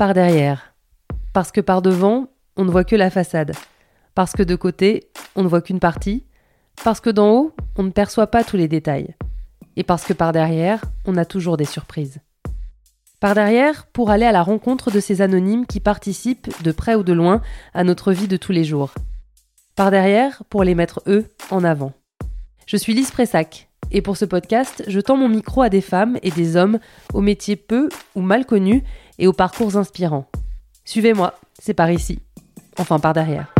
par derrière. Parce que par devant, on ne voit que la façade. Parce que de côté, on ne voit qu'une partie. Parce que d'en haut, on ne perçoit pas tous les détails. Et parce que par derrière, on a toujours des surprises. Par derrière, pour aller à la rencontre de ces anonymes qui participent, de près ou de loin, à notre vie de tous les jours. Par derrière, pour les mettre eux en avant. Je suis Lise Pressac, et pour ce podcast, je tends mon micro à des femmes et des hommes aux métiers peu ou mal connus et aux parcours inspirants. Suivez-moi, c'est par ici. Enfin par derrière.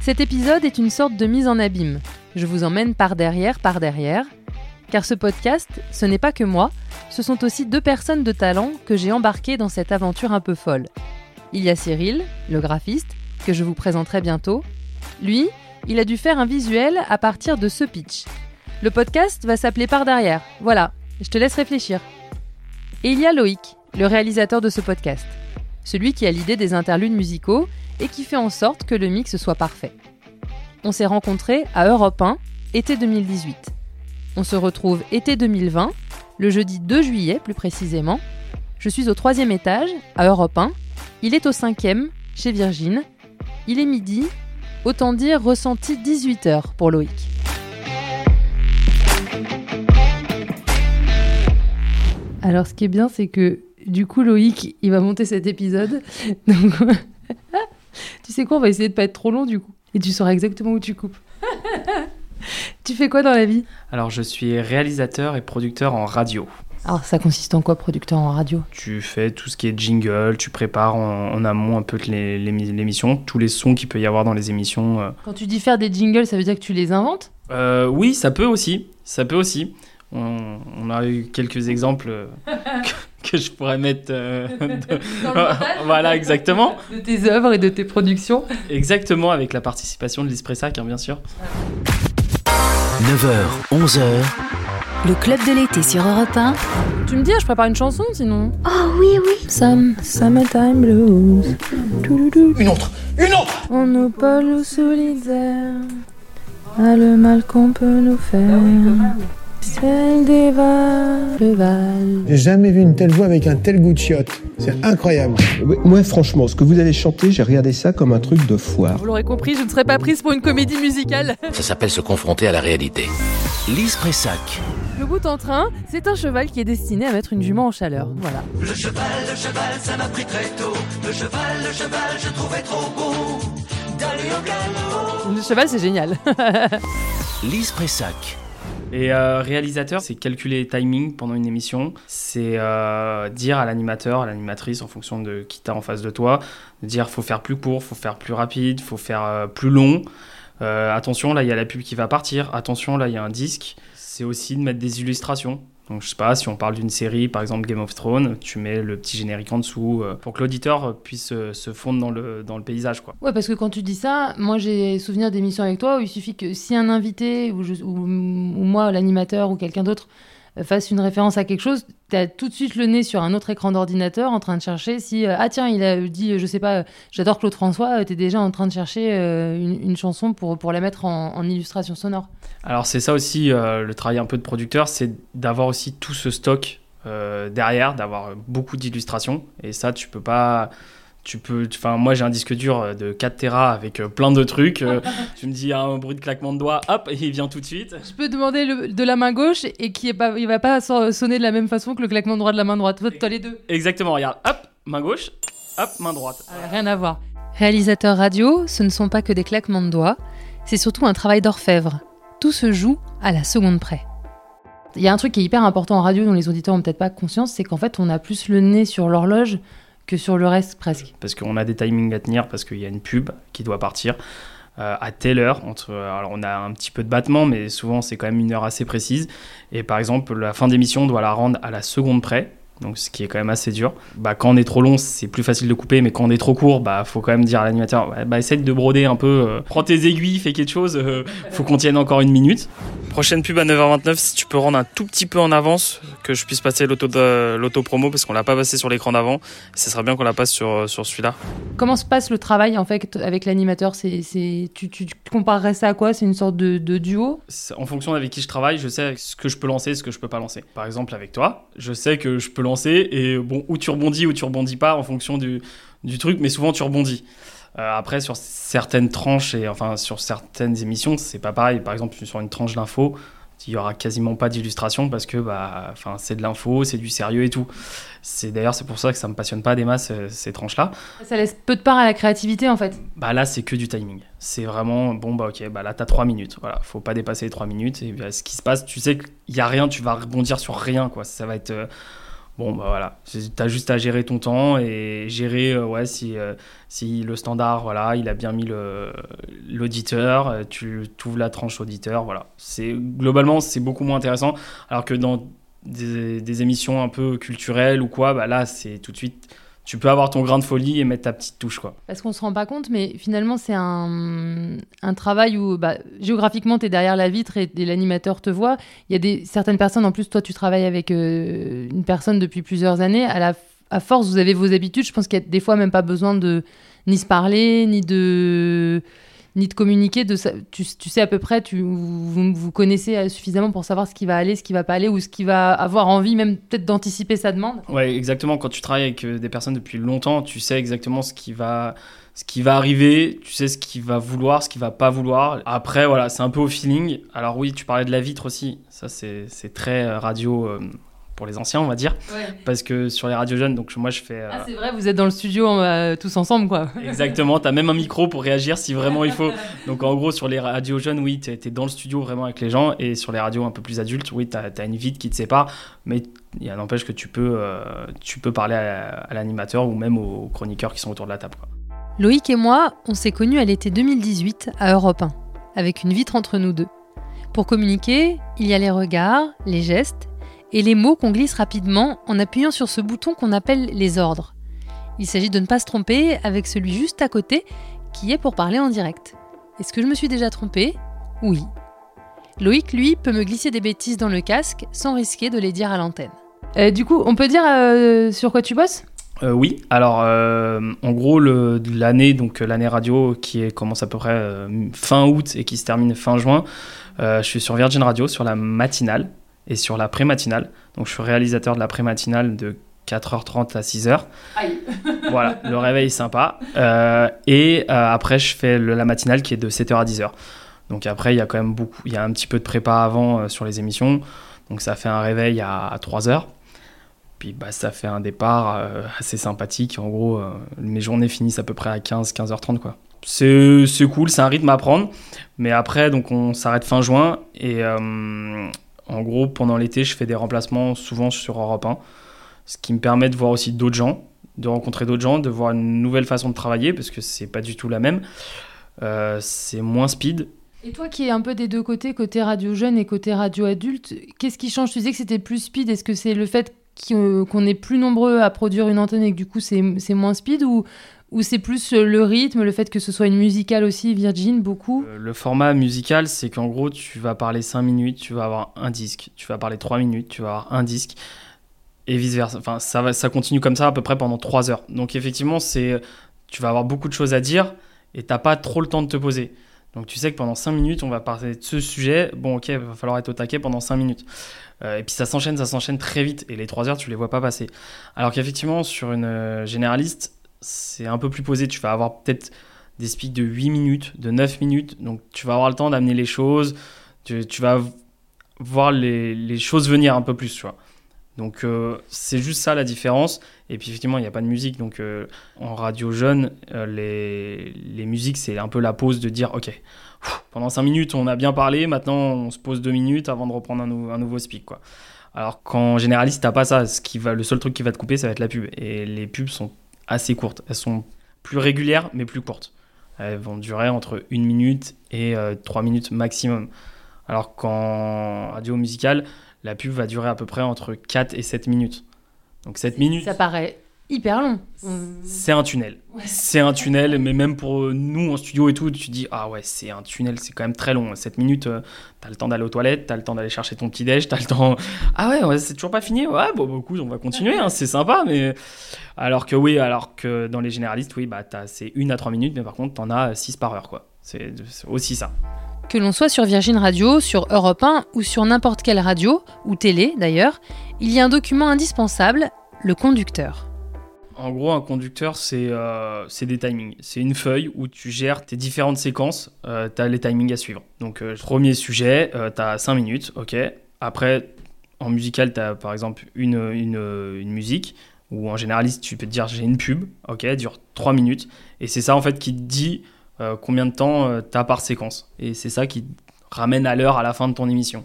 Cet épisode est une sorte de mise en abîme. Je vous emmène par derrière, par derrière. Car ce podcast, ce n'est pas que moi, ce sont aussi deux personnes de talent que j'ai embarquées dans cette aventure un peu folle. Il y a Cyril, le graphiste, que je vous présenterai bientôt. Lui, il a dû faire un visuel à partir de ce pitch. Le podcast va s'appeler Par derrière. Voilà, je te laisse réfléchir. Et il y a Loïc, le réalisateur de ce podcast. Celui qui a l'idée des interludes musicaux et qui fait en sorte que le mix soit parfait. On s'est rencontrés à Europe 1, été 2018. On se retrouve été 2020, le jeudi 2 juillet plus précisément. Je suis au troisième étage, à Europe 1. Il est au cinquième, chez Virgin. Il est midi, autant dire ressenti 18 heures pour Loïc. Alors ce qui est bien, c'est que du coup Loïc, il va monter cet épisode. Donc tu sais quoi, on va essayer de pas être trop long du coup. Et tu sauras exactement où tu coupes. tu fais quoi dans la vie? Alors je suis réalisateur et producteur en radio. Alors ça consiste en quoi, producteur en radio? Tu fais tout ce qui est jingle, tu prépares en, amont un peu l'émission, tous les sons qu'il peut y avoir dans les émissions. euh. Quand tu dis faire des jingles, ça veut dire que tu les inventes? Euh, oui, ça peut aussi, ça peut aussi. On, on a eu quelques exemples euh, que, que je pourrais mettre. euh, de- voilà, exactement. De tes œuvres et de tes productions Exactement, avec la participation de l'Ispressac, hein, bien sûr. 9h, 11h, Le club de l'été sur Europe 1. Tu me dis, je prépare une chanson sinon Oh oui, oui. Some, Summertime Blues. Une autre Une autre On nous pôle solidaire. Ah, le mal qu'on peut nous faire. Celle le Val. J'ai jamais vu une telle voix avec un tel goût de chiotte. C'est incroyable. Ouais, Moi, franchement, ce que vous avez chanté, j'ai regardé ça comme un truc de foire. Vous l'aurez compris, je ne serai pas prise pour une comédie musicale. ça s'appelle se confronter à la réalité. Lise Pressac, Le bout en train, c'est un cheval qui est destiné à mettre une jument en chaleur. Voilà. Le cheval, c'est génial. Lise Pressac, Et euh, réalisateur, c'est calculer les timings pendant une émission. C'est euh, dire à l'animateur, à l'animatrice, en fonction de qui t'as en face de toi, dire faut faire plus court, faut faire plus rapide, faut faire euh, plus long. Euh, attention, là il y a la pub qui va partir. Attention, là il y a un disque. C'est aussi de mettre des illustrations. Donc je sais pas, si on parle d'une série, par exemple Game of Thrones, tu mets le petit générique en dessous euh, pour que l'auditeur puisse euh, se fondre dans le, paysage. Quoi. Ouais, parce que quand tu dis ça, moi j'ai souvenir d'émissions avec toi où il suffit que si un invité ou, moi, l'animateur ou quelqu'un d'autre fasse une référence à quelque chose, t'as tout de suite le nez sur un autre écran d'ordinateur en train de chercher si euh, ah tiens il a dit euh, je sais pas euh, j'adore Claude François, euh, t'es déjà en train de chercher une, chanson pour pour la mettre en, illustration sonore. Alors c'est ça aussi le travail un peu de producteur, c'est d'avoir aussi tout ce stock derrière, d'avoir beaucoup d'illustrations. Et ça, tu peux pas. Tu peux. Enfin, moi j'ai un disque dur de 4 Tera avec euh, plein de trucs. euh, tu me dis un bruit de claquement de doigts, hop, et il vient tout de suite. Je peux demander le- de la main gauche et qui est pas il va pas so- sonner de la même façon que le claquement droit de la main droite. Toi, les deux. Exactement, regarde, hop, main gauche, hop, main droite. Ah, Rien à voir. Réalisateur radio, ce ne sont pas que des claquements de doigts, c'est surtout un travail d'orfèvre. Tout se joue à la seconde près. Il y a un truc qui est hyper important en radio dont les auditeurs n'ont peut-être pas conscience, c'est qu'en fait on a plus le nez sur l'horloge que sur le reste presque. Parce qu'on a des timings à tenir, parce qu'il y a une pub qui doit partir. euh, à telle heure, entre, alors on a un petit peu de battement, mais souvent c'est quand même une heure assez précise. Et par exemple, la fin d'émission, on doit la rendre à la seconde près, donc ce qui est quand même assez dur. Bah, quand on est trop long, c'est plus facile de couper, mais quand on est trop court, bah faut quand même dire à l'animateur, bah essaie de broder un peu, euh, prends tes aiguilles, fais quelque chose, euh, faut qu'on tienne encore une minute. Prochaine pub à 9h29, si tu peux rendre un tout petit peu en avance, que je puisse passer l'auto, l'auto promo, parce qu'on l'a pas passé sur l'écran d'avant. Ce serait bien qu'on la passe sur, sur celui-là. Comment se passe le travail en fait avec l'animateur? C'est, c'est, tu, tu comparerais ça à quoi? C'est une sorte de, de duo? En fonction avec qui je travaille, je sais ce que je peux lancer, ce que je peux pas lancer. Par exemple, avec toi, je sais que je peux lancer et bon, où tu rebondis, ou tu rebondis pas en fonction du, du truc, mais souvent tu rebondis. Euh, après, sur certaines tranches et enfin sur certaines émissions, c'est pas pareil. Par exemple, sur une tranche d'info, il y aura quasiment pas d'illustration parce que bah, enfin, c'est de l'info, c'est du sérieux et tout. C'est d'ailleurs c'est pour ça que ça me passionne pas des masses euh, ces tranches-là. Ça laisse peu de part à la créativité en fait. Bah là c'est que du timing. C'est vraiment bon bah ok bah là t'as 3 minutes. Voilà, faut pas dépasser les 3 minutes et bah, ce qui se passe, tu sais qu'il y a rien, tu vas rebondir sur rien quoi. Ça va être euh, Bon, bah voilà, t'as juste à gérer ton temps et gérer, euh, ouais, si, euh, si le standard, voilà, il a bien mis l'auditeur, euh, tu ouvres la tranche auditeur, voilà. Globalement, c'est beaucoup moins intéressant, alors que dans des, des, émissions un peu culturelles ou quoi, bah là, c'est tout de suite tu peux avoir ton grain de folie et mettre ta petite touche. Quoi. Parce qu'on se rend pas compte, mais finalement, c'est un, un, travail où bah, géographiquement, tu es derrière la vitre et, l'animateur te voit. Il y a des, certaines personnes, en plus, toi, tu travailles avec euh, une personne depuis plusieurs années. À, la, à force, vous avez vos habitudes. Je pense qu'il y a des fois même pas besoin de ni se parler, ni de ni de communiquer. Tu, sais à peu près, tu, vous, connaissez suffisamment pour savoir ce qui va aller, ce qui va pas aller, ou ce qui va avoir envie, même peut-être d'anticiper sa demande. Ouais, exactement. Quand tu travailles avec euh, des personnes depuis longtemps, tu sais exactement ce qui va qui arriver, tu sais ce qu'il va vouloir, ce qu'il va pas vouloir. Après, voilà, c'est un peu au feeling. Alors oui, tu parlais de la vitre aussi. Ça, c'est très euh, radio. Euh, pour les anciens, on va dire. Parce que sur les radios jeunes, donc moi je fais. Ah, c'est vrai, vous êtes dans le studio euh, tous ensemble, quoi. Exactement, tu as même un micro pour réagir si vraiment il faut. Donc en gros, sur les radios jeunes, oui, tu es, dans le studio vraiment avec les gens. Et sur les radios un peu plus adultes, oui, tu as, une vitre qui te sépare. Mais il n'empêche que tu peux, euh, tu peux parler à, l'animateur ou même aux chroniqueurs qui sont autour de la table. Quoi. Loïc et moi, on s'est connus à l'été 2018 à Europe 1, avec une vitre entre nous deux. Pour communiquer, il y a les regards, les gestes et les mots qu'on glisse rapidement en appuyant sur ce bouton qu'on appelle les ordres. Il s'agit de ne pas se tromper avec celui juste à côté qui est pour parler en direct. Est-ce que je me suis déjà trompé? Oui. Loïc, lui, peut me glisser des bêtises dans le casque sans risquer de les dire à l'antenne. Euh, du coup, on peut dire euh, sur quoi tu bosses? Euh, oui, alors en gros l'année donc l'année radio qui commence à peu près fin août et qui se termine fin juin, je suis sur Virgin Radio sur la matinale et sur la pré-matinale. Donc je suis réalisateur de la pré-matinale de 4h30 à 6h. Aïe. voilà, le réveil sympa. Euh, et euh, après, je fais la matinale qui est de 7h à 10h. Donc après, il y a quand même beaucoup, il y a un petit peu de prépa avant euh, sur les émissions. Donc ça fait un réveil à, 3h. Puis bah, ça fait un départ assez sympathique. En gros, mes journées finissent à peu près à 15, 15h30 quoi. C'est cool, c'est un rythme à prendre. Mais après, donc on s'arrête fin juin et en gros, pendant l'été, je fais des remplacements souvent sur Europe 1, ce qui me permet de voir aussi d'autres gens, de rencontrer d'autres gens, de voir une nouvelle façon de travailler, parce que c'est pas du tout la même. Euh, c'est moins speed. Et toi qui es un peu des deux côtés, côté radio jeune et côté radio adulte, qu'est-ce qui change? Tu disais que c'était plus speed. Est-ce que c'est le fait qu'on est plus nombreux à produire une antenne et que du coup c'est moins speed ou, ou c'est plus euh, le rythme, le fait que ce soit une musicale aussi, Virgin, beaucoup euh, Le format musical, c'est qu'en gros, tu vas parler 5 minutes, tu vas avoir un disque. Tu vas parler 3 minutes, tu vas avoir un disque. Et vice-versa. Enfin, ça, va, ça continue comme ça à peu près pendant 3 heures. Donc effectivement, c'est, tu vas avoir beaucoup de choses à dire et t'as pas trop le temps de te poser. Donc tu sais que pendant 5 minutes, on va parler de ce sujet. Bon, ok, il va falloir être au taquet pendant 5 minutes. Euh, et puis ça s'enchaîne, ça s'enchaîne très vite. Et les 3 heures, tu les vois pas passer. Alors qu'effectivement, sur une généraliste, c'est un peu plus posé. Tu vas avoir peut-être des speaks de 8 minutes, de 9 minutes. Donc tu vas avoir le temps d'amener les choses. Tu, vas voir les, choses venir un peu plus, tu vois. Donc euh, c'est juste ça la différence. Et puis effectivement, il n'y a pas de musique. Donc euh, en radio jeune, euh, les, les, musiques, c'est un peu la pause de dire, ok, pendant 5 minutes, on a bien parlé, maintenant on se pose 2 minutes avant de reprendre un, nouveau speak. Quoi. Alors qu'en généraliste, t'as pas ça. Ce qui va, le seul truc qui va te couper, ça va être la pub. Et les pubs sont assez courtes. Elles sont plus régulières, mais plus courtes. Elles vont durer entre une minute et euh, trois minutes maximum. Alors qu'en radio musicale, la pub va durer à peu près entre 4 et 7 minutes. Donc 7 minutes. Ça paraît hyper long. C'est un tunnel. C'est un tunnel, mais même pour nous en studio et tout, tu dis ah ouais, c'est un tunnel, c'est quand même très long. 7 minutes, euh, t'as le temps d'aller aux toilettes, t'as le temps d'aller chercher ton petit déj, t'as le temps. Ah ouais, ouais c'est toujours pas fini. Ouais, bon, beaucoup, on va continuer, hein, c'est sympa, mais alors que oui, alors que dans les généralistes, oui, bah c'est 1 à 3 minutes, mais par contre, t'en as 6 par heure, quoi. C'est aussi ça. Que l'on soit sur Virgin Radio, sur Europe 1 ou sur n'importe quelle radio, ou télé d'ailleurs, il y a un document indispensable, le conducteur. En gros, un conducteur, euh, c'est des timings. C'est une feuille où tu gères tes différentes séquences. Euh, tu as les timings à suivre. Donc, euh, premier sujet, tu as 5 minutes, ok. Après, en musical, tu as par exemple une, une, musique. Ou en généraliste, tu peux te dire j'ai une pub, ok, dure 3 minutes. Et c'est ça en fait qui te dit combien de temps tu as par séquence. Et c'est ça qui ramène à l'heure à la fin de ton émission.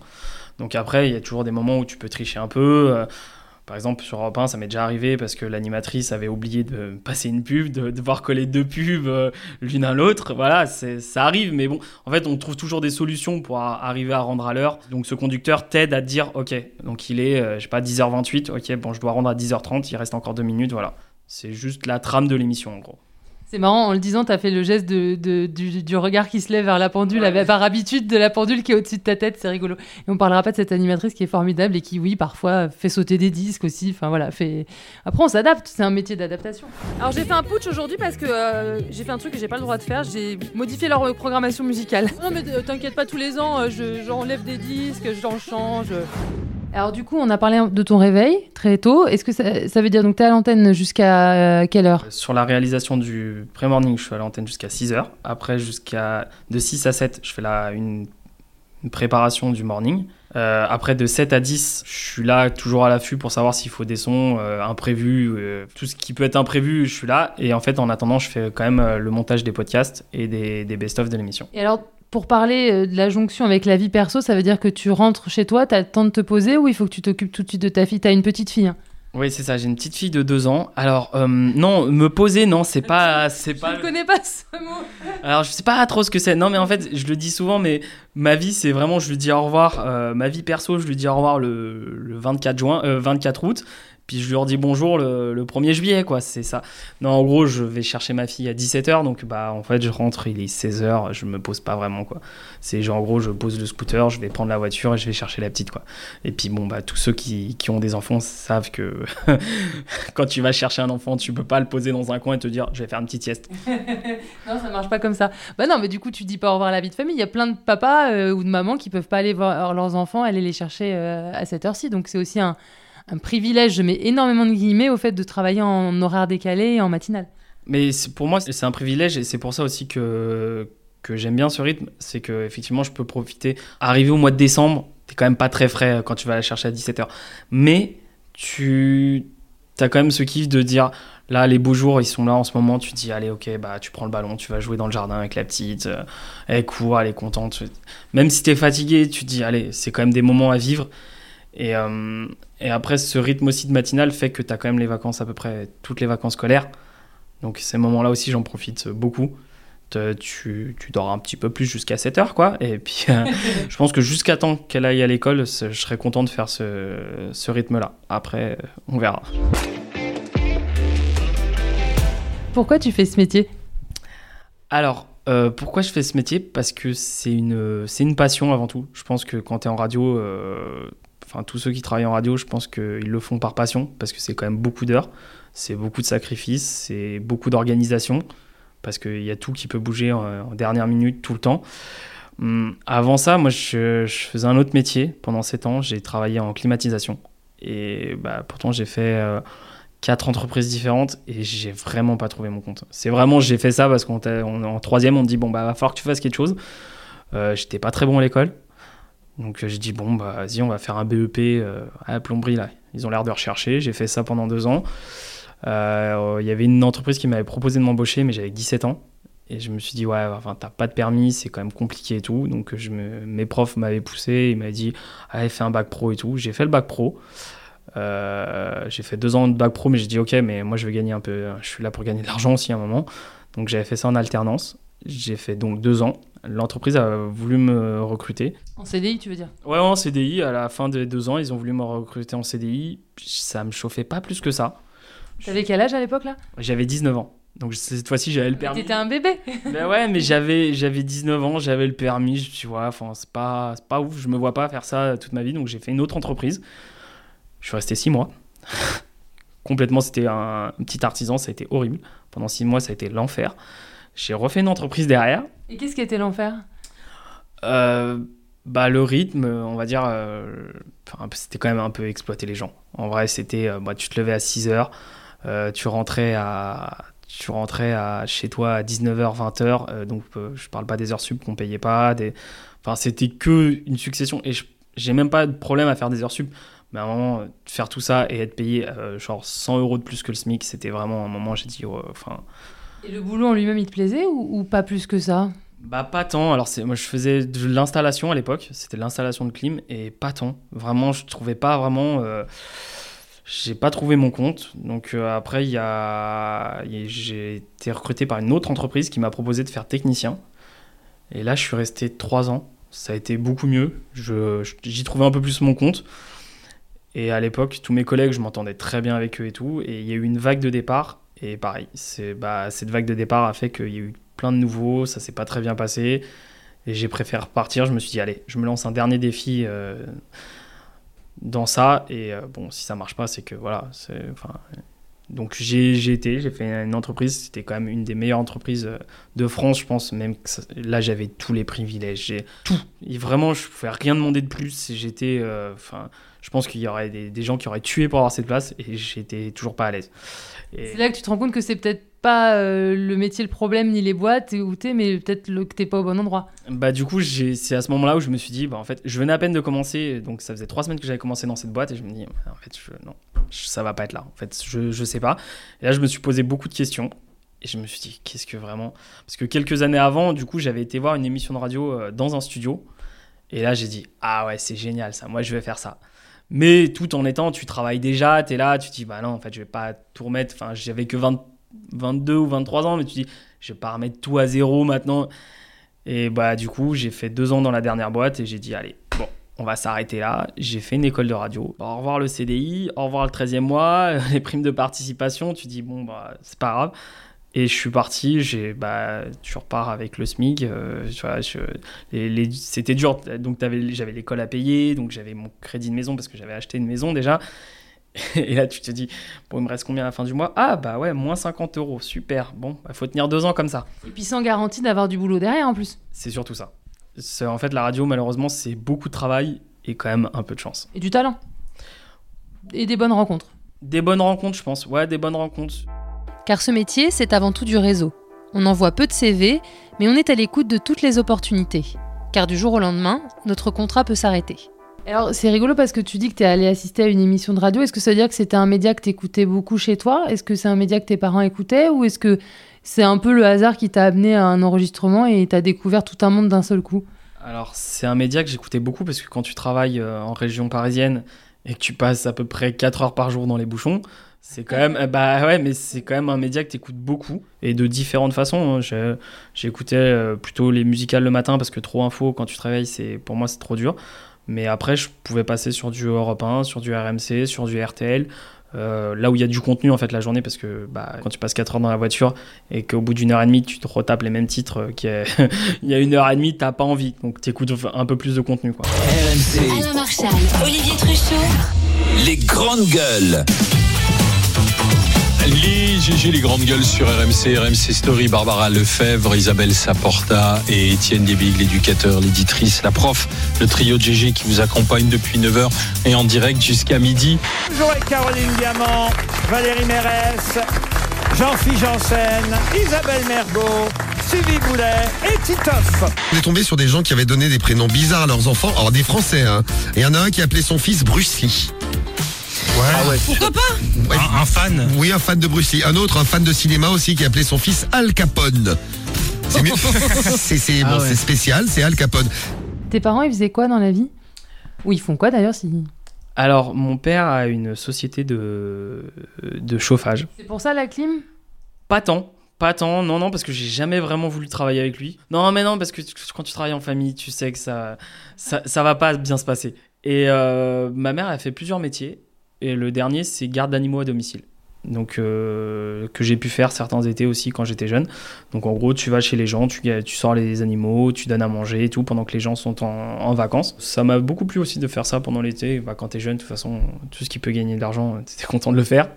Donc après, il y a toujours des moments où tu peux tricher un peu. Par exemple, sur Europe 1, ça m'est déjà arrivé parce que l'animatrice avait oublié de passer une pub, de devoir coller deux pubs euh, l'une à l'autre. Voilà, ça arrive, mais bon, en fait, on trouve toujours des solutions pour arriver à rendre à l'heure. Donc, ce conducteur t'aide à te dire, ok, donc il est, euh, je sais pas, 10h28, ok, bon, je dois rendre à 10h30, il reste encore deux minutes, voilà. C'est juste la trame de l'émission, en gros. C'est marrant, en le disant, tu as fait le geste de, du, regard qui se lève vers la pendule, par habitude de la pendule qui est au-dessus de ta tête, c'est rigolo. Et on parlera pas de cette animatrice qui est formidable et qui, oui, parfois fait sauter des disques aussi. Enfin voilà, fait. Après, on s'adapte, c'est un métier d'adaptation. Alors j'ai fait un putsch aujourd'hui parce que euh, j'ai fait un truc que j'ai pas le droit de faire, j'ai modifié leur programmation musicale. Non mais euh, t'inquiète pas, tous les ans, euh, j'enlève des disques, j'en change. Alors du coup, on a parlé de ton réveil très tôt. Est-ce que ça, veut dire donc tu es à l'antenne jusqu'à euh, quelle heure? Sur la réalisation du pré-morning, je suis à l'antenne jusqu'à 6 heures. Après, jusqu'à de 6 à 7, je fais la, une, préparation du morning. Euh, après, de 7 à 10, je suis là toujours à l'affût pour savoir s'il faut des sons euh, imprévus. tout ce qui peut être imprévu, je suis là. Et en fait, en attendant, je fais quand même le montage des podcasts et des, des best-of de l'émission. Et alors, pour parler euh, de la jonction avec la vie perso, ça veut dire que tu rentres chez toi, tu as le temps de te poser ou il faut que tu t'occupes tout de suite de ta fille? Tu as une petite fille hein oui, c'est ça. J'ai une petite fille de deux ans. Alors, euh, non, me poser, non, c'est pas, c'est pas. Je ne connais pas ce mot. Alors, je sais pas trop ce que c'est. Non, mais en fait, je le dis souvent, mais ma vie, c'est vraiment, je lui dis au revoir. Euh, ma vie perso, je lui dis au revoir le, le 24 juin, 24 août. Puis je leur dis bonjour le, 1er juillet, quoi, c'est ça. Non, en gros, je vais chercher ma fille à 17h, donc bah en fait, je rentre, il est 16h, je me pose pas vraiment, quoi. C'est genre, en gros, je pose le scooter, je vais prendre la voiture et je vais chercher la petite, quoi. Et puis bon, bah tous ceux qui, qui ont des enfants savent que quand tu vas chercher un enfant, tu peux pas le poser dans un coin et te dire, je vais faire une petite sieste. non, ça marche pas comme ça. Bah non, mais du coup, tu dis pas au revoir à la vie de famille. Il y a plein de papas euh, ou de mamans qui peuvent pas aller voir leurs enfants, aller les chercher euh, à cette heure-ci, donc c'est aussi un un privilège, je mets énormément de guillemets au fait de travailler en horaire décalé et en matinale. Mais pour moi, c'est un privilège et c'est pour ça aussi que, que j'aime bien ce rythme. C'est que effectivement, je peux profiter. Arrivé au mois de décembre, t'es quand même pas très frais quand tu vas la chercher à 17h. Mais tu as quand même ce kiff de dire là, les beaux jours, ils sont là en ce moment. Tu te dis, allez, ok, bah, tu prends le ballon, tu vas jouer dans le jardin avec la petite. Euh, elle court, elle est contente. Même si t'es fatigué, tu te dis, allez, c'est quand même des moments à vivre. Et, euh, et après, ce rythme aussi de matinale fait que tu as quand même les vacances, à peu près toutes les vacances scolaires. Donc ces moments-là aussi, j'en profite beaucoup. Tu, tu, dors un petit peu plus jusqu'à 7 heures, quoi. Et puis, euh, je pense que jusqu'à temps qu'elle aille à l'école, je serais content de faire ce, ce rythme-là. Après, on verra. Pourquoi tu fais ce métier? Alors, euh, pourquoi je fais ce métier? Parce que c'est une, c'est une passion avant tout. Je pense que quand tu es en radio, euh, enfin tous ceux qui travaillent en radio, je pense qu'ils le font par passion, parce que c'est quand même beaucoup d'heures, c'est beaucoup de sacrifices, c'est beaucoup d'organisation, parce qu'il y a tout qui peut bouger en, dernière minute tout le temps. Hum, avant ça, moi je, faisais un autre métier pendant 7 ans, j'ai travaillé en climatisation. Et bah, pourtant j'ai fait... Euh, quatre entreprises différentes et j'ai vraiment pas trouvé mon compte. C'est vraiment, j'ai fait ça parce qu'en en troisième, on me dit, bon, bah, va falloir que tu fasses quelque chose. Euh, J'étais pas très bon à l'école. Donc euh, j'ai dit, bon, bah, vas-y, on va faire un BEP euh, à la plomberie, là. Ils ont l'air de rechercher. J'ai fait ça pendant deux ans. Euh, il y avait une entreprise qui m'avait proposé de m'embaucher, mais j'avais 17 ans. Et je me suis dit, ouais, enfin, t'as pas de permis, c'est quand même compliqué et tout. Donc mes profs m'avaient poussé, ils m'avaient dit, allez, fais un bac pro et tout. J'ai fait le bac pro. J'ai fait deux ans de bac pro, mais j'ai dit ok, mais moi je vais gagner un peu. Je suis là pour gagner de l'argent aussi à un moment. Donc j'avais fait ça en alternance. J'ai fait donc deux ans. L'entreprise a voulu me recruter. En CDI, tu veux dire? Ouais, en CDI. À la fin des deux ans, ils ont voulu me recruter en CDI. Ça me chauffait pas plus que ça. T'avais quel âge à l'époque là? J'avais 19 ans. Donc cette fois-ci, j'avais le permis. T'étais un bébé Ben ouais, mais j'avais, j'avais 19 ans, j'avais le permis. Dit, ouais, enfin, c'est pas, c'est pas ouf, je me vois pas faire ça toute ma vie. Donc j'ai fait une autre entreprise. Je suis resté 6 mois. Complètement, c'était un, un petit artisan, ça a été horrible. Pendant 6 mois, ça a été l'enfer. J'ai refait une entreprise derrière. Et qu'est-ce qui était l'enfer? Euh, bah, le rythme, on va dire, euh, c'était quand même un peu exploiter les gens. En vrai, c'était, euh, bah, tu te levais à 6 heures, tu rentrais à, tu rentrais à, chez toi à 19h, 20h, euh, donc je parle pas des heures sup qu'on payait pas, des, enfin, c'était que une succession, et j'ai même pas de problème à faire des heures sup, mais à un moment, faire tout ça et être payé genre 100 euros de plus que le SMIC, c'était vraiment un moment, j'ai dit, ouais, enfin, Et le boulot en lui-même, il te plaisait ou, pas plus que ça? Bah pas tant. Alors moi je faisais de l'installation à l'époque, c'était l'installation de clim et pas tant. Vraiment je trouvais pas vraiment euh, j'ai pas trouvé mon compte. Donc euh, après y y a- j'ai été recruté par une autre entreprise qui m'a proposé de faire technicien. Et là je suis resté trois ans. Ça a été beaucoup mieux. Je- j'y trouvais un peu plus mon compte. Et à l'époque, tous mes collègues, je m'entendais très bien avec eux et tout. Et il y a eu une vague de départ. Et pareil, bah, cette vague de départ a fait qu'il y a eu plein de nouveaux. Ça s'est pas très bien passé. Et j'ai préféré repartir. Je me suis dit, allez, je me lance un dernier défi euh, dans ça. Et euh, bon, si ça marche pas, c'est que voilà. Donc j'ai, été, j'ai fait une entreprise. C'était quand même une des meilleures entreprises euh, de France, je pense. Même que là, j'avais tous les privilèges. J'ai tout. Et vraiment, je pouvais rien demander de plus. J'étais. Je pense qu'il y aurait des, des gens qui auraient tué pour avoir cette place et j'étais toujours pas à l'aise. Et- C'est là que tu te rends compte que c'est peut-être pas euh, le métier le problème, ni les boîtes où t'es, mais peut-être le- que t'es pas au bon endroit. Bah du coup, j'ai- c'est à ce moment-là où je me suis dit, bah en fait, je venais à peine de commencer, donc ça faisait trois semaines que j'avais commencé dans cette boîte et je me dis, en fait, je, non, je- ça va pas être là. En fait, je, je sais pas. Et là, je me suis posé beaucoup de questions et je me suis dit, qu'est-ce que vraiment? Parce que quelques années avant, du coup, j'avais été voir une émission de radio euh, dans un studio et là, j'ai dit, ah ouais, c'est génial ça. Moi, je vais faire ça. Mais tout en étant, tu travailles déjà, tu es là, tu te dis, bah non, en fait, je vais pas tout remettre. Enfin, j'avais que 20 22 ou 23 ans, mais tu te dis, je vais pas remettre tout à zéro maintenant. Et bah du coup, j'ai fait deux ans dans la dernière boîte et j'ai dit, allez, bon, on va s'arrêter là. J'ai fait une école de radio. Au revoir le CDI, au revoir le 13e mois, les primes de participation. Tu dis, bon, bah c'est pas grave. Et je suis parti, j'ai, bah, tu repars avec le SMIC. euh, c'était dur. Donc j'avais l'école à payer, donc j'avais mon crédit de maison parce que j'avais acheté une maison déjà. Et là, tu te dis, bon, il me reste combien à la fin du mois? Ah, bah ouais, moins 50 euros, super. Bon, il faut tenir deux ans comme ça. Et puis sans garantie d'avoir du boulot derrière en plus. C'est surtout ça. En fait, la radio, malheureusement, c'est beaucoup de travail et quand même un peu de chance. Et du talent. Et des bonnes rencontres. Des bonnes rencontres, je pense. Ouais, des bonnes rencontres. Car ce métier, c'est avant tout du réseau. On envoie peu de CV, mais on est à l'écoute de toutes les opportunités. Car du jour au lendemain, notre contrat peut s'arrêter. Alors, c'est rigolo parce que tu dis que tu es allé assister à une émission de radio. Est-ce que ça veut dire que c'était un média que tu écoutais beaucoup chez toi? Est-ce que c'est un média que tes parents écoutaient? Ou est-ce que c'est un peu le hasard qui t'a amené à un enregistrement et t'as découvert tout un monde d'un seul coup? Alors, c'est un média que j'écoutais beaucoup parce que quand tu travailles euh, en région parisienne et que tu passes à peu près 4 heures par jour dans les bouchons, c'est quand même, bah ouais, mais c'est quand même un média que tu écoutes beaucoup et de différentes façons. hein. J'écoutais euh, plutôt les musicales le matin parce que trop info quand tu travailles, c'est pour moi c'est trop dur. Mais après, je pouvais passer sur du Europe 1, sur du RMC, sur du RTL. Euh, là où il y a du contenu en fait la journée parce que bah, quand tu passes 4 heures dans la voiture et qu'au bout d'une heure et demie tu te retapes les mêmes titres qu'il y a- il y a une heure et demie t'as pas envie donc t'écoutes un peu plus de contenu quoi. RMC, Alain Marchal, Olivier Truchot, les grandes gueules. Les GG, les grandes gueules sur RMC, RMC Story, Barbara Lefebvre, Isabelle Saporta et Étienne Débig, l'éducateur, l'éditrice, la prof, le trio de GG qui vous accompagne depuis 9h et en direct jusqu'à midi. Toujours avec Caroline Diamant, Valérie Mérès, Jean-Philippe Janssen, Isabelle Mergot, Sylvie Boulet et Titoff. On est tombé sur des gens qui avaient donné des prénoms bizarres à leurs enfants, alors des Français, hein. Et il y en a un qui appelait son fils Bruce Ouais. Pourquoi pas Ouais. un, un fan Oui, un fan de Bruce Lee. Un autre, un fan de cinéma aussi, qui appelait son fils Al Capone. C'est mieux. c'est c'est- Ah bon, ouais. c'est spécial, c'est Al Capone. Tes parents, ils faisaient quoi dans la vie? Ou ils font quoi d'ailleurs si... Alors mon père a une société de, de chauffage. C'est pour ça la clim? Pas tant. Pas tant, non, non, parce que j'ai jamais vraiment voulu travailler avec lui. Non, mais non, parce que tu- quand tu travailles en famille, tu sais que ça, ça, ça va pas bien se passer. Et euh, ma mère a fait plusieurs métiers. Et le dernier, c'est garde d'animaux à domicile. Donc, euh, que j'ai pu faire certains étés aussi quand j'étais jeune. Donc, en gros, tu vas chez les gens, tu, tu sors les animaux, tu donnes à manger et tout pendant que les gens sont en, en vacances. Ça m'a beaucoup plu aussi de faire ça pendant l'été. Bah, quand t'es jeune, de toute façon, tout ce qui peut gagner de l'argent, t'es content de le faire.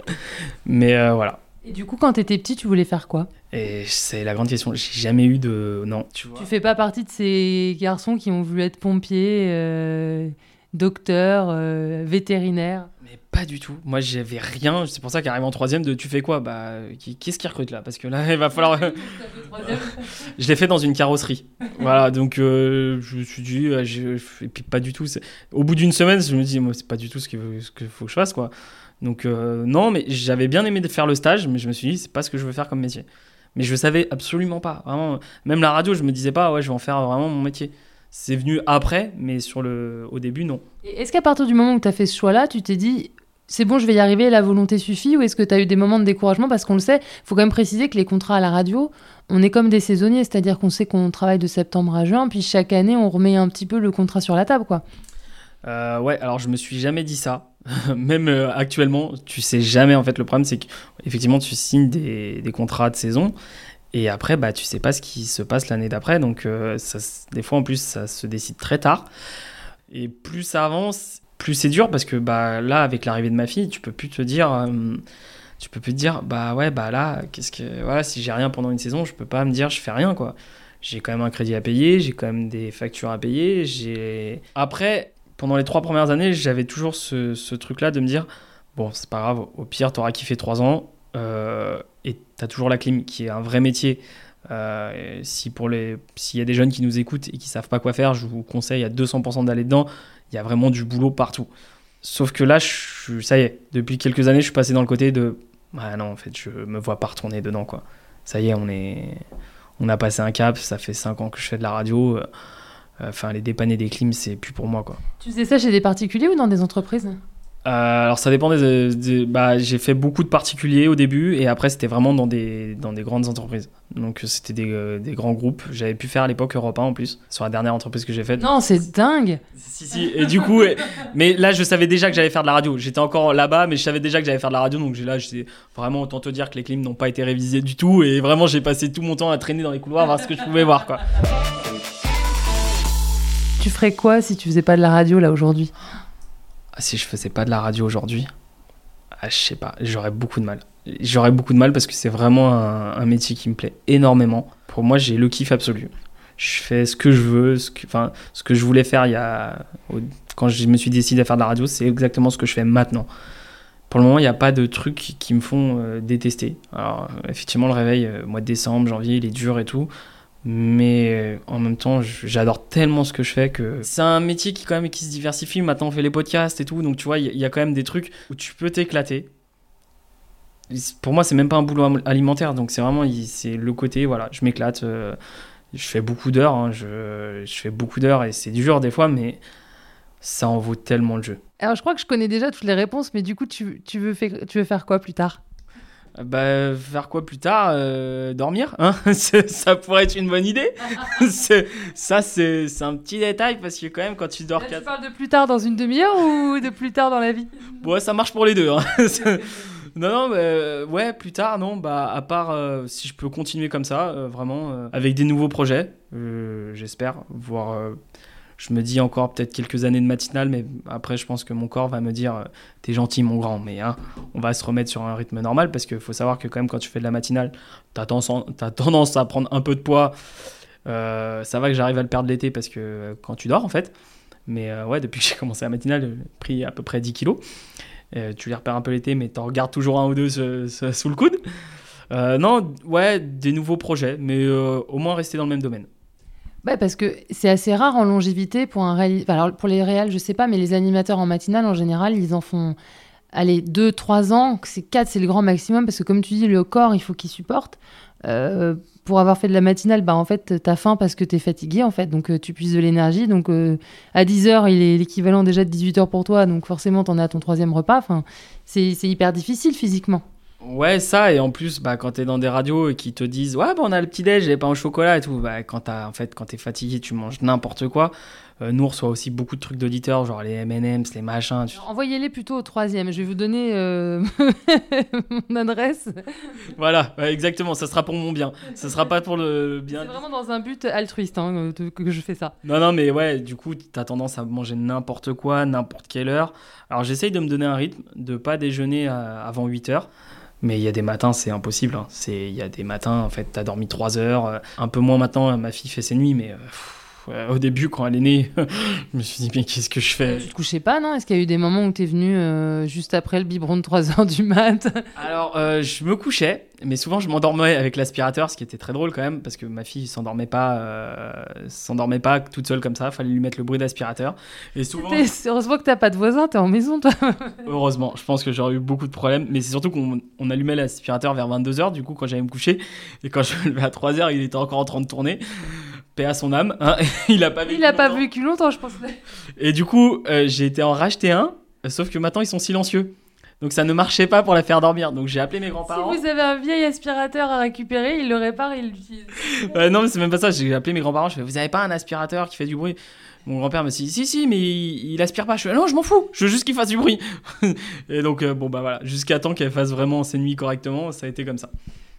Mais euh, voilà. Et du coup, quand t'étais petit, tu voulais faire quoi? Et c'est la grande question. J'ai jamais eu de. Non, tu vois. Tu fais pas partie de ces garçons qui ont voulu être pompiers, euh, docteurs, euh, vétérinaires? Mais pas du tout. Moi, j'avais rien. C'est pour ça qu'arrive en troisième de tu fais quoi? Bah, qui, qui est-ce qui recrute là? Parce que là, il va falloir. je l'ai fait dans une carrosserie. voilà, donc euh, je me suis dit, euh, je- et puis pas du tout. Au bout d'une semaine, je me dis, moi, c'est pas du tout ce qu'il faut, ce qu'il faut que je fasse, quoi. Donc, euh, non, mais j'avais bien aimé de faire le stage, mais je me suis dit, c'est pas ce que je veux faire comme métier. Mais je savais absolument pas. Vraiment, même la radio, je me disais pas, ouais, je vais en faire vraiment mon métier. C'est venu après, mais sur le, au début, non. Est-ce qu'à partir du moment où tu as fait ce choix-là, tu t'es dit c'est bon, je vais y arriver, la volonté suffit Ou est-ce que tu as eu des moments de découragement? Parce qu'on le sait, il faut quand même préciser que les contrats à la radio, on est comme des saisonniers, c'est-à-dire qu'on sait qu'on travaille de septembre à juin, puis chaque année, on remet un petit peu le contrat sur la table, quoi. Euh, ouais, alors je me suis jamais dit ça. Même euh, actuellement, tu sais jamais. En fait, le problème, c'est qu'effectivement, tu signes des, contrats de saison. Et après, bah, tu sais pas ce qui se passe l'année d'après. Donc, euh, des fois, en plus, ça se décide très tard. Et plus ça avance, plus c'est dur parce que bah, là, avec l'arrivée de ma fille, tu peux plus te dire. euh, tu peux plus te dire, bah ouais, bah là, qu'est-ce que. Voilà, si j'ai rien pendant une saison, je peux pas me dire, je fais rien, quoi. J'ai quand même un crédit à payer, j'ai quand même des factures à payer. J'ai. Après, pendant les trois premières années, j'avais toujours ce, ce truc-là de me dire bon, c'est pas grave, au pire, t'auras kiffé trois ans euh, et t'as toujours la clim qui est un vrai métier. Euh, si pour les, s'il y a des jeunes qui nous écoutent et qui savent pas quoi faire, je vous conseille à 200% d'aller dedans. Il y a vraiment du boulot partout. Sauf que là, ça y est, depuis quelques années, je suis passé dans le côté de ah non, en fait, je me vois pas retourner dedans, quoi. Ça y est, on est, on a passé un cap. Ça fait cinq ans que je fais de la radio. euh, Enfin, les dépanner des clims, c'est plus pour moi, quoi. Tu faisais ça chez des particuliers ou dans des entreprises? Euh, alors ça dépend des, des- bah, j'ai fait beaucoup de particuliers au début et après c'était vraiment dans des, dans des grandes entreprises. Donc c'était des, euh, des grands groupes. J'avais pu faire à l'époque Europe 1 en plus, sur la dernière entreprise que j'ai faite. Non, c'est dingue Si, si. Et du coup, et- mais là je savais déjà que j'allais faire de la radio. J'étais encore là-bas, mais je savais déjà que j'allais faire de la radio. Donc là, j'étais vraiment autant te dire que les clims n'ont pas été révisés du tout. Et vraiment, j'ai passé tout mon temps à traîner dans les couloirs, voir ce que je pouvais voir, quoi. Tu ferais quoi si tu faisais pas de la radio, là, aujourd'hui? Si je faisais pas de la radio aujourd'hui, ah, je sais pas, j'aurais beaucoup de mal. J'aurais beaucoup de mal parce que c'est vraiment un, métier qui me plaît énormément. Pour moi, j'ai le kiff absolu. Je fais ce que je veux, ce que, enfin, ce que je voulais faire il y a, quand je me suis décidé à faire de la radio, c'est exactement ce que je fais maintenant. Pour le moment, il n'y a pas de trucs qui me font euh, détester. Alors, effectivement, le réveil, euh, mois de décembre, janvier, il est dur et tout. Mais euh, en même temps, j'adore tellement ce que je fais que c'est un métier qui quand même qui se diversifie. Maintenant, on fait les podcasts et tout, donc tu vois, il y, a- quand même des trucs où tu peux t'éclater. Pour moi, c'est même pas un boulot alimentaire, donc c'est vraiment il- c'est le côté voilà, je m'éclate. euh, je fais beaucoup d'heures, hein, je, je fais beaucoup d'heures et c'est dur des fois, mais ça en vaut tellement le jeu. Alors, je crois que je connais déjà toutes les réponses, mais du coup, tu, tu, veux, faire, tu veux faire quoi plus tard? Bah, faire quoi plus tard Euh, Dormir hein Ça pourrait être une bonne idée. Ça, c'est un petit détail parce que, quand même, quand tu dors Là, 4 Tu parles de plus tard dans une demi-heure ou de plus tard dans la vie? Ouais, ça marche pour les deux. hein. Non, non, euh, ouais, plus tard, non, bah, à part euh, si je peux continuer comme ça, euh, vraiment, euh, avec des nouveaux projets, euh, j'espère, voire. Je me dis encore peut-être quelques années de matinale, mais après, je pense que mon corps va me dire euh, T'es gentil, mon grand, mais hein, on va se remettre sur un rythme normal parce qu'il faut savoir que, quand même, quand tu fais de la matinale, t'as tendance, à prendre un peu de poids. Euh, ça va que j'arrive à le perdre l'été parce que euh, quand tu dors, en fait. Mais ouais, depuis que j'ai commencé la matinale, j'ai pris à peu près 10 kilos. Tu les repères un peu l'été, mais t'en regardes toujours un ou deux sous le coude. Non, ouais, des nouveaux projets, mais au moins rester dans le même domaine. Ouais, parce que c'est assez rare en longévité pour un enfin, alors pour les réels, je sais pas, mais les animateurs en matinale, en général, ils en font, allez, 2-3 ans, c'est 4, c'est le grand maximum, parce que comme tu dis, le corps, il faut qu'il supporte. Euh, pour avoir fait de la matinale, bah, en fait, t'as faim parce que t'es fatigué, en fait, donc euh, tu puises de l'énergie. Donc euh, à 10h, il est l'équivalent déjà de 18h pour toi, donc forcément, t'en as ton troisième repas. Enfin, c'est hyper difficile physiquement. Ouais, ça, et en plus, bah, quand t'es dans des radios et qui te disent Ouais, bah, on a le petit-déj, j'ai pas au chocolat et tout, bah, quand, t'as- en fait, quand t'es fatigué, tu manges n'importe quoi. Euh, nous on reçoit aussi beaucoup de trucs d'auditeurs, genre les M&M's, les machins. tu- Envoyez-les plutôt au troisième. Je vais vous donner euh, mon adresse. Voilà, ouais, exactement, ça sera pour mon bien. Ça sera pas pour le bien. C'est vraiment dans un but altruiste hein, que que je fais ça. Non, non, mais ouais, du coup, t'as tendance à manger n'importe quoi, n'importe quelle heure. Alors j'essaye de me donner un rythme, de pas déjeuner à- avant 8 heures. Mais il y a des matins, c'est impossible. hein. C'est, il y a des matins, en fait, t'as dormi 3 heures. euh, un peu moins maintenant, ma fille fait ses nuits, mais euh, pff, ouais, au début, quand elle est née, je me suis dit, mais qu'est-ce que je fais? Tu te couchais pas, non? Est-ce qu'il y a eu des moments où t'es venu euh, juste après le biberon de 3h du mat? Alors, euh, je me couchais, mais souvent je m'endormais avec l'aspirateur, ce qui était très drôle quand même, parce que ma fille s'endormait pas, euh, s'endormait pas toute seule comme ça. Fallait lui mettre le bruit d'aspirateur. Et souvent, Heureusement que t'as pas de voisin, t'es en maison, toi. heureusement, je pense que j'aurais eu beaucoup de problèmes, mais c'est surtout qu'on on allumait l'aspirateur vers 22h, du coup, quand j'allais me coucher, et quand je me levais à 3h, il était encore en train de tourner. Paix à son âme, hein, il a pas vécu Il a pas longtemps. vécu longtemps, je pense. Et du coup, euh, j'ai été en racheter un, sauf que maintenant ils sont silencieux. Donc ça ne marchait pas pour la faire dormir. Donc j'ai appelé mes grands-parents. Si vous avez un vieil aspirateur à récupérer, il le répare et il l'utilise. Euh, non, mais c'est même pas ça. J'ai appelé mes grands-parents. Je fais, vous avez pas un aspirateur qui fait du bruit? Mon grand-père me dit, si, si, mais il, il aspire pas. Je fais, non, je m'en fous. Je veux juste qu'il fasse du bruit. et donc, euh, bon, bah voilà. Jusqu'à temps qu'elle fasse vraiment ses nuits correctement, ça a été comme ça.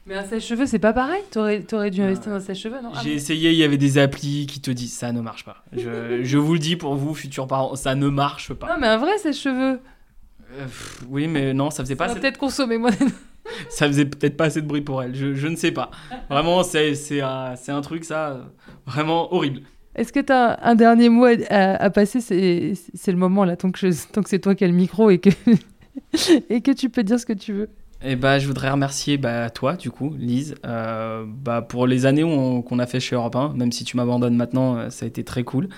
Mais un sèche-cheveux, c'est pas pareil T'aurais t'aurais dû investir dans un sèche-cheveux, non? Ah J'ai bon essayé, il y avait des applis qui te disent, ça ne marche pas. Je, je vous le dis pour vous, futurs parents, ça ne marche pas. Non, mais un vrai sèche-cheveux. Euh, oui, mais non, ça faisait Ça pas assez- peut-être consommer moins. ça faisait peut-être pas assez de bruit pour elle. Je, je ne sais pas. Vraiment, c'est c'est un, c'est un truc, ça, vraiment horrible. Est-ce que t'as un dernier mot à, à- à passer? C'est c'est le moment, là, tant que, je- tant que c'est toi qui as le micro et que, et que tu peux dire ce que tu veux. Et bah, je voudrais remercier bah, toi, du coup, Lise, euh, bah, pour les années qu'on a fait chez Europe 1. Même si tu m'abandonnes maintenant, euh, ça a été très cool.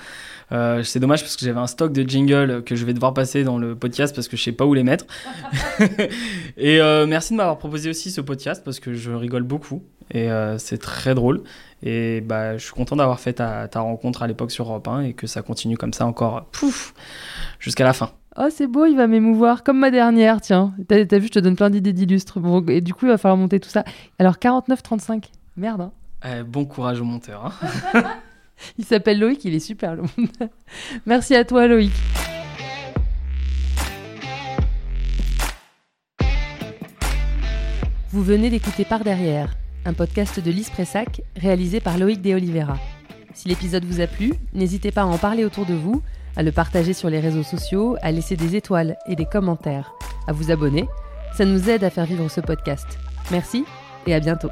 Euh, c'est dommage parce que j'avais un stock de jingles que je vais devoir passer dans le podcast parce que je sais pas où les mettre. et euh, merci de m'avoir proposé aussi ce podcast parce que je rigole beaucoup et c'est très drôle. Et bah, je suis content d'avoir fait ta, ta rencontre à l'époque sur Europe 1 et que ça continue comme ça encore, pouf, jusqu'à la fin. Oh, c'est beau, il va m'émouvoir, comme ma dernière, tiens. T'as t'as vu, je te donne plein d'idées d'illustres. Bon, et du coup, il va falloir monter tout ça. Alors, 49-35. Merde, hein. Euh, bon courage au monteur. hein. Il s'appelle Loïc, il est super, le monde. Merci à toi, Loïc. Vous venez d'écouter Par Derrière, un podcast de Lise Pressac réalisé par Loïc De Oliveira. Si l'épisode vous a plu, n'hésitez pas à en parler autour de vous, à le partager sur les réseaux sociaux, à laisser des étoiles et des commentaires, à vous abonner. Ça nous aide à faire vivre ce podcast. Merci et à bientôt.